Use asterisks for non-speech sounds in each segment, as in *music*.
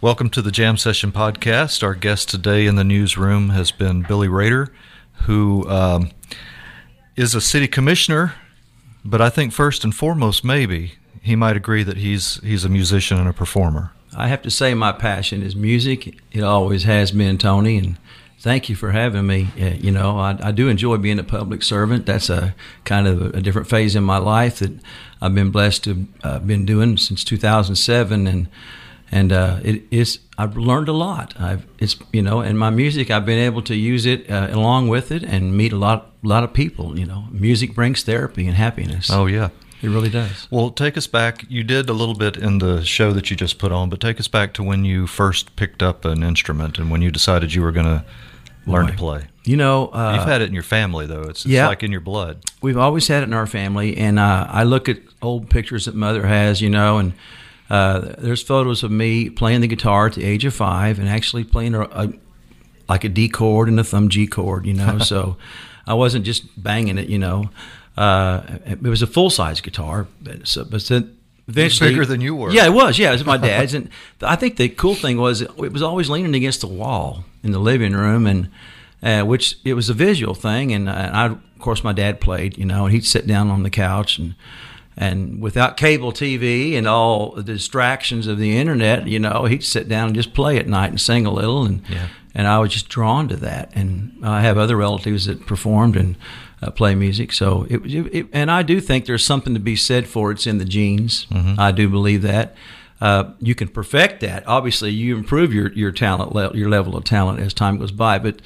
Welcome to the Jam Session podcast. Our guest today in the newsroom has been Billy Rader, who um, is a city commissioner, but I think first and foremost, maybe he might agree that he's he's a musician and a performer. I have to say, my passion is music. It always has been, Tony, and thank you for having me. Uh, you know, I, I, do enjoy being a public servant. That's a kind of a different phase in my life that I've been blessed to uh, been doing since 2007, and and uh, it is I've learned a lot. I've it's you know, and my music I've been able to use it uh, along with it and meet a lot a lot of people. You know, music brings therapy and happiness. Oh yeah. It really does. Well, take us back. You did a little bit in the show that you just put on, but take us back to when you first picked up an instrument and when you decided you were going to learn Boy. to play. You know, uh, you've had it in your family though. It's, it's yeah, like in your blood. We've always had it in our family, and uh, I look at old pictures that mother has, you know, and uh, there's photos of me playing the guitar at the age of five and actually playing a, a like a D chord and a thumb G chord, you know. *laughs* so I wasn't just banging it, you know. Uh, it was a full size guitar, but, so, but then eventually bigger than you were. Yeah, it was. Yeah, it was my *laughs* dad's, and I think the cool thing was it was always leaning against the wall in the living room, and uh, which it was a visual thing. And, uh, I, of course, my dad played, you know, and he'd sit down on the couch and and without cable TV and all the distractions of the internet, you know, he'd sit down and just play at night and sing a little, and yeah. and I was just drawn to that. And I have other relatives that performed and uh, play music. So it, it, and I do think there's something to be said for it's in the genes. Mm-hmm. I do believe that. Uh, you can perfect that. Obviously, you improve your your talent, le- your level of talent as time goes by. But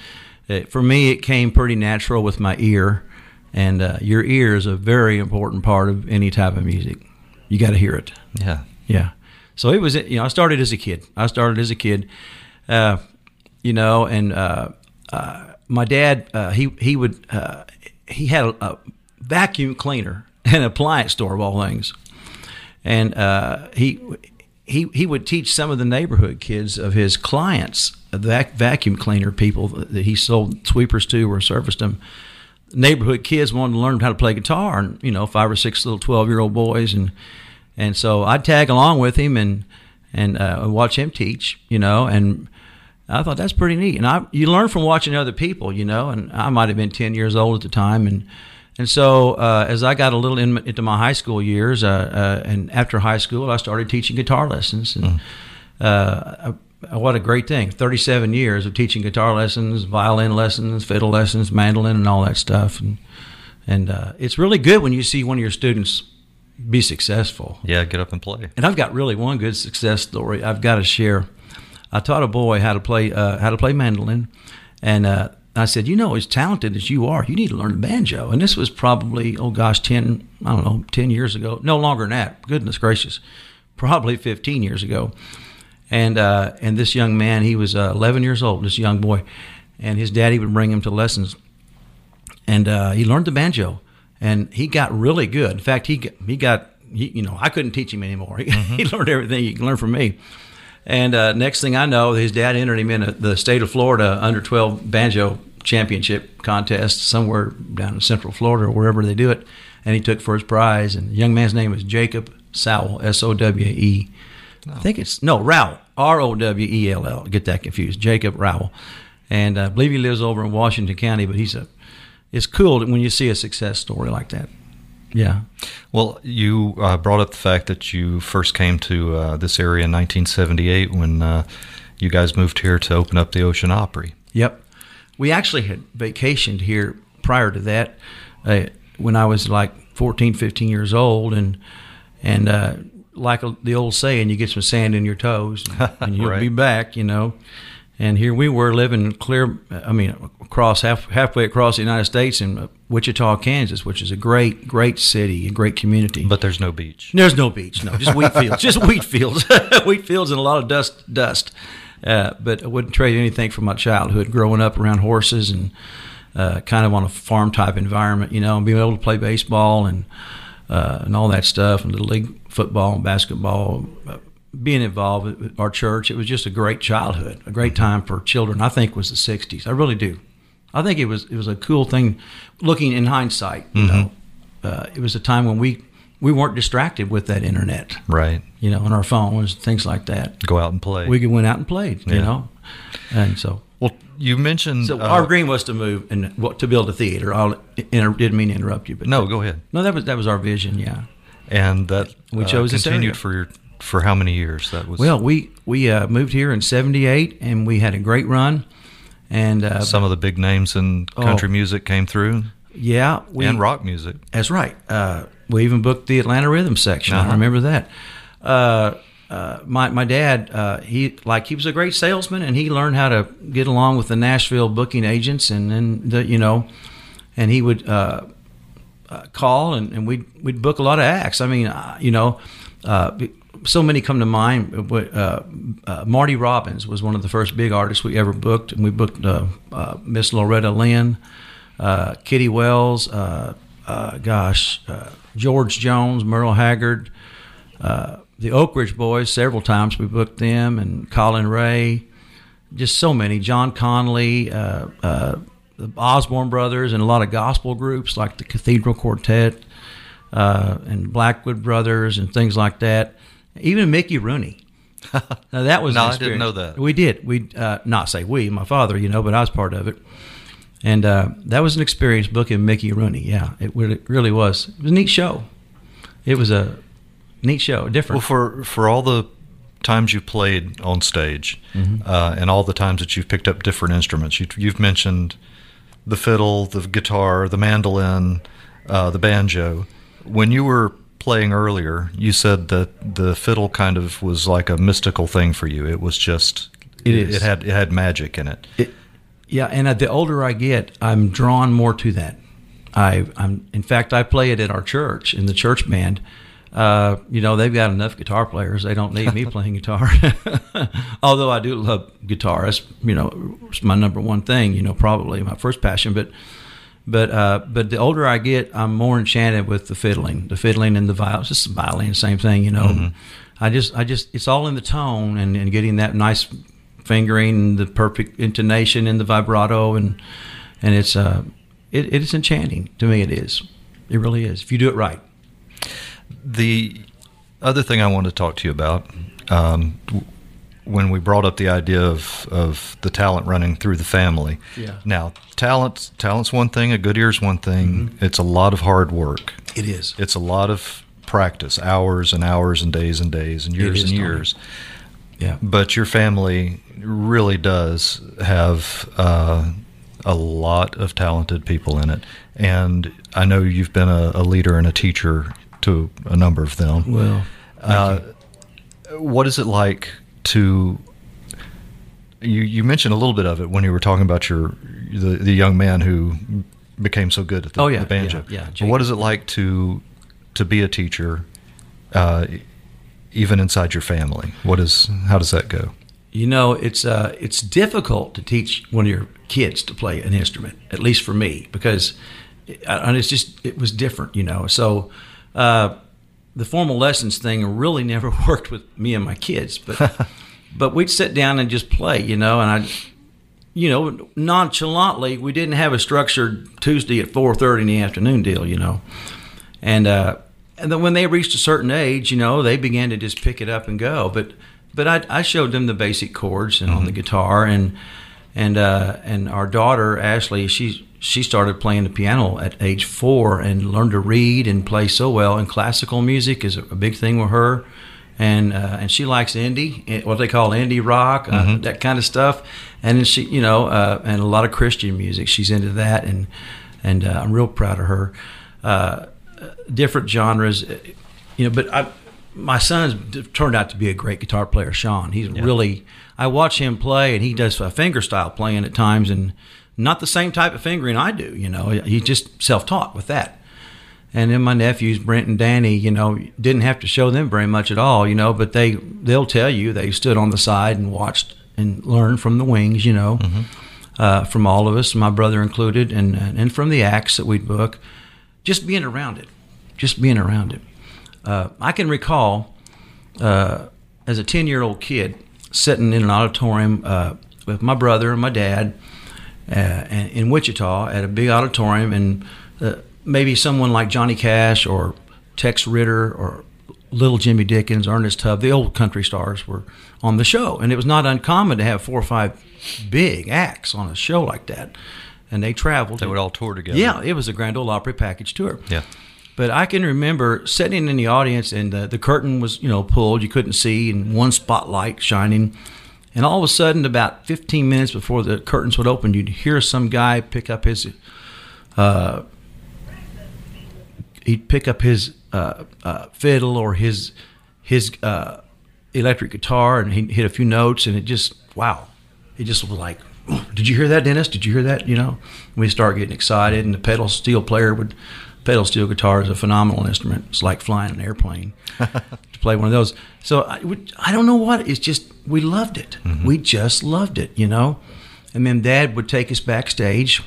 uh, for me, it came pretty natural with my ear, and uh, your ear is a very important part of any type of music. You got to hear it. Yeah, yeah. So it was, you know, I started as a kid. I started as a kid, uh, you know, and uh, my dad, he he would he had a, a, vacuum cleaner *laughs* and appliance store of all things, and uh, he he he would teach some of the neighborhood kids of his clients, the vacuum cleaner people that he sold sweepers to or serviced them. Neighborhood kids wanted to learn how to play guitar, and you know, five or six little twelve year old boys, and and so I'd tag along with him and and uh, watch him teach, you know, and I thought that's pretty neat. And I, you learn from watching other people, you know, and I might have been 10 years old at the time. And, and so uh, as I got a little in, into my high school years, uh, uh, and after high school, I started teaching guitar lessons. And mm. What a great thing. 37 years of teaching guitar lessons, violin lessons, fiddle lessons, mandolin, and all that stuff. And, and uh, it's really good when you see one of your students be successful. Yeah, get up and play. And I've got really one good success story I've got to share. I taught a boy how to play uh, how to play mandolin, and uh, I said, you know, as talented as you are, you need to learn the banjo. And this was probably oh gosh, ten I don't know, ten years ago, no longer than that. Goodness gracious, probably fifteen years ago. And uh, and this young man, he was uh, 11 years old, this young boy, and his daddy would bring him to lessons, and uh, he learned the banjo, and he got really good. In fact, he he got he, you know I couldn't teach him anymore. *laughs* He, mm-hmm. he *laughs* learned everything he can learn from me. And uh, next thing I know, his dad entered him in a, the state of Florida under 12 banjo championship contest somewhere down in Central Florida or wherever they do it. And he took first prize. And the young man's name was Jacob Sowell, S O W E. I think it's, no, Rowell, R O W E L L. Get that confused. Jacob Rowell. And uh, I believe he lives over in Washington County, but he's a, it's cool when you see a success story like that. Yeah. Well, you uh, brought up the fact that you first came to uh, this area in 1978 when uh, you guys moved here to open up the Ocean Opry. Yep. We actually had vacationed here prior to that uh, when I was like 14, 15 years old. And, and uh, like the old saying, you get some sand in your toes *laughs* and you'll right. be back, you know. And here we were living clear, I mean, across half, halfway across the United States in Wichita, Kansas, which is a great, great city, a great community. But there's no beach. There's no beach, no, just wheat fields, *laughs* just wheat fields, *laughs* wheat fields, and a lot of dust, dust. Uh, but I wouldn't trade anything from my childhood, growing up around horses and uh, kind of on a farm type environment, you know, and being able to play baseball and uh, and all that stuff, and little league football and basketball being involved with our church, it was just a great childhood, a great time for children. I think was the '60s. I really do. I think it was it was a cool thing. Looking in hindsight, you mm-hmm. know, uh, it was a time when we we weren't distracted with that internet, Right. you know, on our phones, things like that. Go out and play. We went out and played, you know, and so well, you mentioned. so uh, our dream was to move and what- to build a theater. I didn't mean to interrupt you, but no, go ahead. no, that was that was our vision. Yeah. And that We uh, chose this continued for for how many years? That was Well, we we uh, moved here in '78, and we had a great run. And uh, some of the big names in Oh. country music came through yeah, we and rock music. That's right. Uh, we even booked the Atlanta Rhythm section. Uh-huh. I remember that. Uh, uh, my my dad, uh, he like he was a great salesman, and he learned how to get along with the Nashville booking agents, and then the you know, and he would uh, uh, call and, and we'd we'd book a lot of acts. I mean, uh, you know, uh, so many come to mind. But, Uh, uh, Marty Robbins was one of the first big artists we ever booked, and we booked uh, uh, Miss Loretta Lynn, uh, Kitty Wells, uh, uh, gosh, uh, George Jones, Merle Haggard, uh, the Oak Ridge Boys. Several times we booked them, and Collin Raye. Just so many. John Conlee. The Osborne Brothers and a lot of gospel groups like the Cathedral Quartet uh, and Blackwood Brothers and things like that. Even Mickey Rooney. *laughs* now that was No, I didn't know that. We did. We uh, not say we, my father, you know, but I was part of it. And uh, that was an experience booking Mickey Rooney. Yeah, it, really- it really was. It was a neat show. It was a neat show, Well, different. for for all the times you've played on stage, Mm-hmm. uh, and all the times that you've picked up different instruments, you, you've mentioned the fiddle, the guitar, the mandolin, uh, the banjo. When you were playing earlier, you said that the fiddle kind of was like a mystical thing for you. It was just It is. It had it had magic in it. It, yeah, and uh, the older I get, I'm drawn more to that. I, I'm, in fact, I play it at our church in the church band. Uh, you know, they've got enough guitar players; they don't need me *laughs* playing guitar. *laughs* Although I do love guitar, that's you know, it's my number one thing. You know, probably my first passion. But, but, uh, but the older I get, I'm more enchanted with the fiddling, the fiddling and the violin. Just the violin, same thing. You know, I just, I just, it's all in the tone and, and getting that nice fingering and the perfect intonation and the vibrato and and it's uh it, it is enchanting to me it is it really is if you do it right The other thing I wanted to talk to you about, um, when we brought up the idea of, of the talent running through the family. Yeah. Now, talent talent's one thing, a good ear's one thing. It's a lot of hard work. it is It's a lot of practice, hours and hours and days and days and years and years. yeah But your family really does have uh, a lot of talented people in it. And I know you've been a, a leader and a teacher to a number of them. well Uh, what is it like to? You you mentioned a little bit of it when you were talking about your the, the young man who became so good at the, Oh, yeah, the banjo. yeah, yeah, But what is it like to to be a teacher, uh, even inside your family? What is how does that go? you know it's uh it's difficult to teach one of your kids to play an instrument at least for me because it, and it's just it was different you know so uh the formal lessons thing really never *laughs* worked with me and my kids but *laughs* but we'd sit down and just play you know and i you know nonchalantly we didn't have a structured tuesday at 4.30 in the afternoon deal you know. And uh and then when they reached a certain age you know they began to just pick it up and go. But but i, I showed them the basic chords and on the guitar and and uh and our daughter ashley she she started playing the piano at age four and learned to read and play so well and classical music is a big thing with her and uh, and she likes indie, eh, what they call indie rock, uh, that kind of stuff. And she, you know, uh, and a lot of Christian music. She's into that, and and uh, I'm real proud of her. Uh, different genres, eh, you know. But I, my son's turned out to be a great guitar player. Sean, he's really. I watch him play, and he does a finger style playing at times, and not the same type of fingering I do. You know, he's just self taught with that. And then my nephews, Brent and Danny, you know, didn't have to show them very much at all, you know, but they they'll tell you they stood on the side and watched and learned from the wings, you know, uh, from all of us, my brother included, and and from the acts that we'd book, just being around it, just being around it. Uh, I can recall uh, as a ten year old kid sitting in an auditorium uh, with my brother and my dad uh, in Wichita at a big auditorium, and uh, maybe someone like Johnny Cash or Tex Ritter or Little Jimmy Dickens, Ernest Tubb, the old country stars were on the show, and it was not uncommon to have four or five big acts on a show like that, and they traveled. They would all tour together. Yeah, it was a Grand Ole Opry package tour. Yeah. But I can remember sitting in the audience, and the, the curtain was, you know, pulled. You couldn't see, and one spotlight shining. And all of a sudden, about 15 minutes before the curtains would open, you'd hear some guy pick up his, uh, he'd pick up his uh, uh, fiddle or his his uh, electric guitar, and he'd hit a few notes, and it just wow, it just was like, "Oh, did you hear that, Dennis? Did you hear that? You know, we start getting excited, and the pedal steel player would. Pedal steel guitar is a phenomenal instrument. It's like flying an airplane *laughs* to play one of those. So I, I don't know what. It's just we loved it. We just loved it, you know. And then Dad would take us backstage,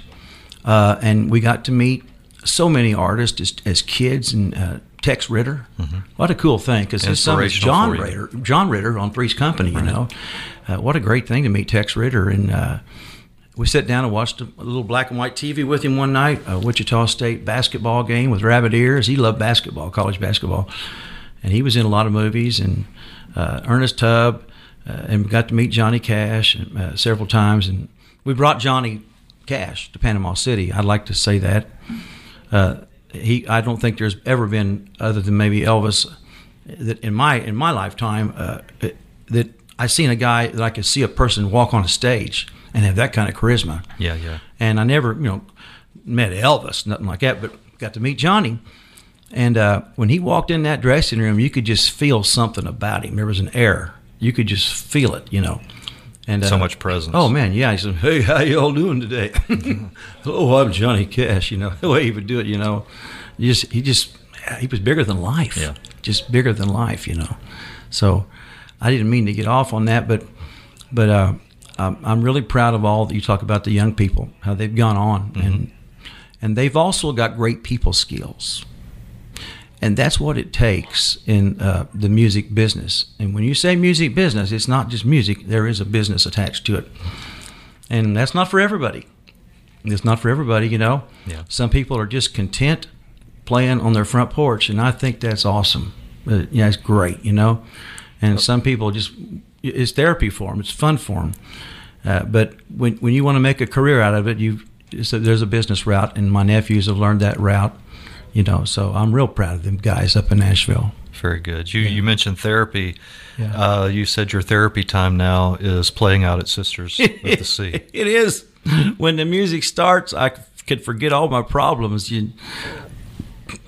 uh, and we got to meet so many artists as, as kids and uh, Tex Ritter. What a cool thing because his son was John. Ritter. John Ritter on Three's Company. You know, uh, what a great thing to meet Tex Ritter and. We sat down and watched a, little black and white TV with him one night, a Wichita State basketball game with rabbit ears. He loved basketball, college basketball, and he was in a lot of movies. And uh, Ernest Tubb, uh, and got to meet Johnny Cash uh, several times. And we brought Johnny Cash to Panama City. I'd like to say that. Uh, he, I don't think there's ever been, other than maybe Elvis, that in my in my lifetime, uh, that I seen a guy that I could see a person walk on a stage and have that kind of charisma. Yeah, yeah. And I never, you know, met Elvis, nothing like that, but got to meet Johnny. And uh, when he walked in that dressing room, you could just feel something about him. There was an air. You could just feel it, you know. And So uh, much presence. Oh man, yeah. He said, "Hey, how y'all doing today?" *laughs* oh, I'm Johnny Cash. You know *laughs* the way he would do it. You know, he just he just he was bigger than life. Yeah. just bigger than life. You know, so I didn't mean to get off on that, but but uh, I'm, I'm really proud of all that you talk about the young people, how they've gone on, and and they've also got great people skills. And that's what it takes in uh, the music business. And when you say music business, it's not just music, there is a business attached to it. And that's not for everybody. It's not for everybody, you know. Yeah. Some people are just content playing on their front porch, and I think that's awesome. Uh, yeah, it's great, you know. And some people just, it's therapy for them, it's fun for them. Uh, but when, when you want to make a career out of it, you there's a business route, and my nephews have learned that route, you know. So I'm real proud of them guys up in Nashville. Very good. You you mentioned therapy. Yeah. Uh, you said your therapy time now is playing out at Sisters with the *laughs* Sea. it is. When the music starts, I could forget all my problems. You,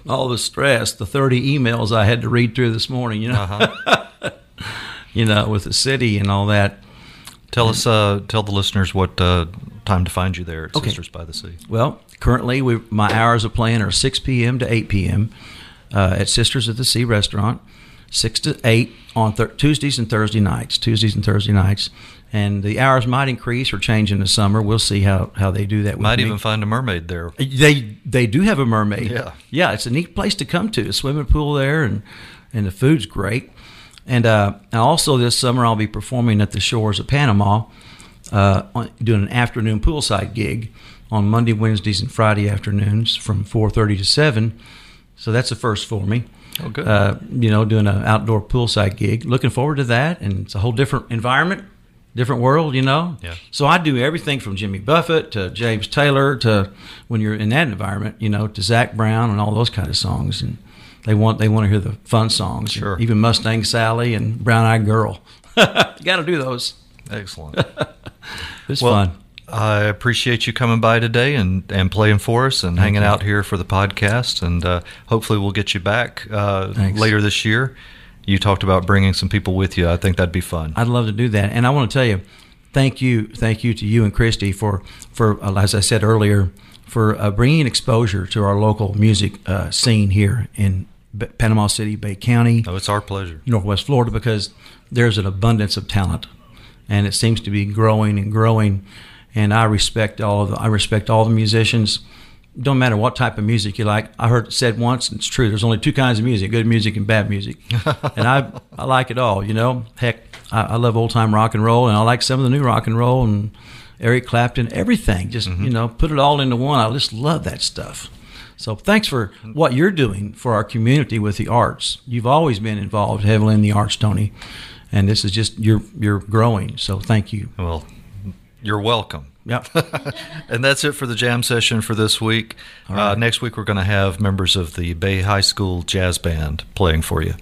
all the stress, the 30 emails I had to read through this morning, you know, Uh-huh. You know, with the city and all that. Tell us, uh, tell the listeners what uh, time to find you there at Okay. Sisters by the Sea. Well, currently we my hours of playing are 6 p.m. to 8 p.m. Uh, at Sisters of the Sea restaurant, 6 to 8 on th- Tuesdays and Thursday nights. Tuesdays and Thursday nights. And the hours might increase or change in the summer. We'll see how, how they do that. Might me. even find a mermaid there. They they do have a mermaid. Yeah. yeah. It's a neat place to come to. A swimming pool there, and and the food's great. And uh, also this summer I'll be performing at the shores of Panama, uh, on, doing an afternoon poolside gig on Monday, Wednesdays, and Friday afternoons from 4:30 to 7. So that's a first for me. Oh, good. Uh, you know, doing an outdoor poolside gig. Looking forward to that, and it's a whole different environment, different world. You know. Yeah. So I do everything from Jimmy Buffett to James Taylor to when you're in that environment, you know, to Zac Brown and all those kind of songs. And they want they want to hear the fun songs. Sure. Even Mustang Sally and Brown Eyed Girl. you got to do those. Excellent. *laughs* It's Well, fun. I appreciate you coming by today and, and playing for us and hanging you. out here for the podcast. And uh, hopefully, we'll get you back uh, later this year. You talked about bringing some people with you. I think that'd be fun. I'd love to do that. And I want to tell you, thank you, thank you to you and Christy for for uh, as I said earlier, for uh, bringing exposure to our local music uh, scene here in Panama City, Bay County. Oh, it's our pleasure. Northwest Florida because there's an abundance of talent, and it seems to be growing and growing. And I respect all of the I respect all the musicians. Don't matter what type of music you like. I heard it said once, and it's true. There's only two kinds of music: good music and bad music. *laughs* and I I like it all. You know, heck, I, I love old time rock and roll, and I like some of the new rock and roll and Eric Clapton, everything. Just mm-hmm. you know, put it all into one. I just love that stuff. So thanks for what you're doing for our community with the arts. You've always been involved heavily in the arts, Tony, and this is just you're you're growing. So thank you. Well, you're welcome. Yep. *laughs* and that's it for the jam session for this week. Uh, next week, we're going to have members of the Bay High School Jazz Band playing for you.